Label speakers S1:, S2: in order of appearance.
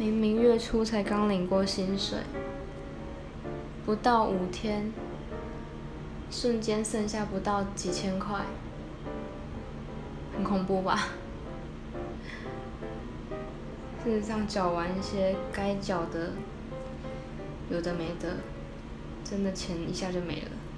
S1: 明明月初才刚领过薪水不到五天瞬间剩下不到几千块很恐怖吧？事实上缴完一些该缴的有的没的真的钱一下就没了。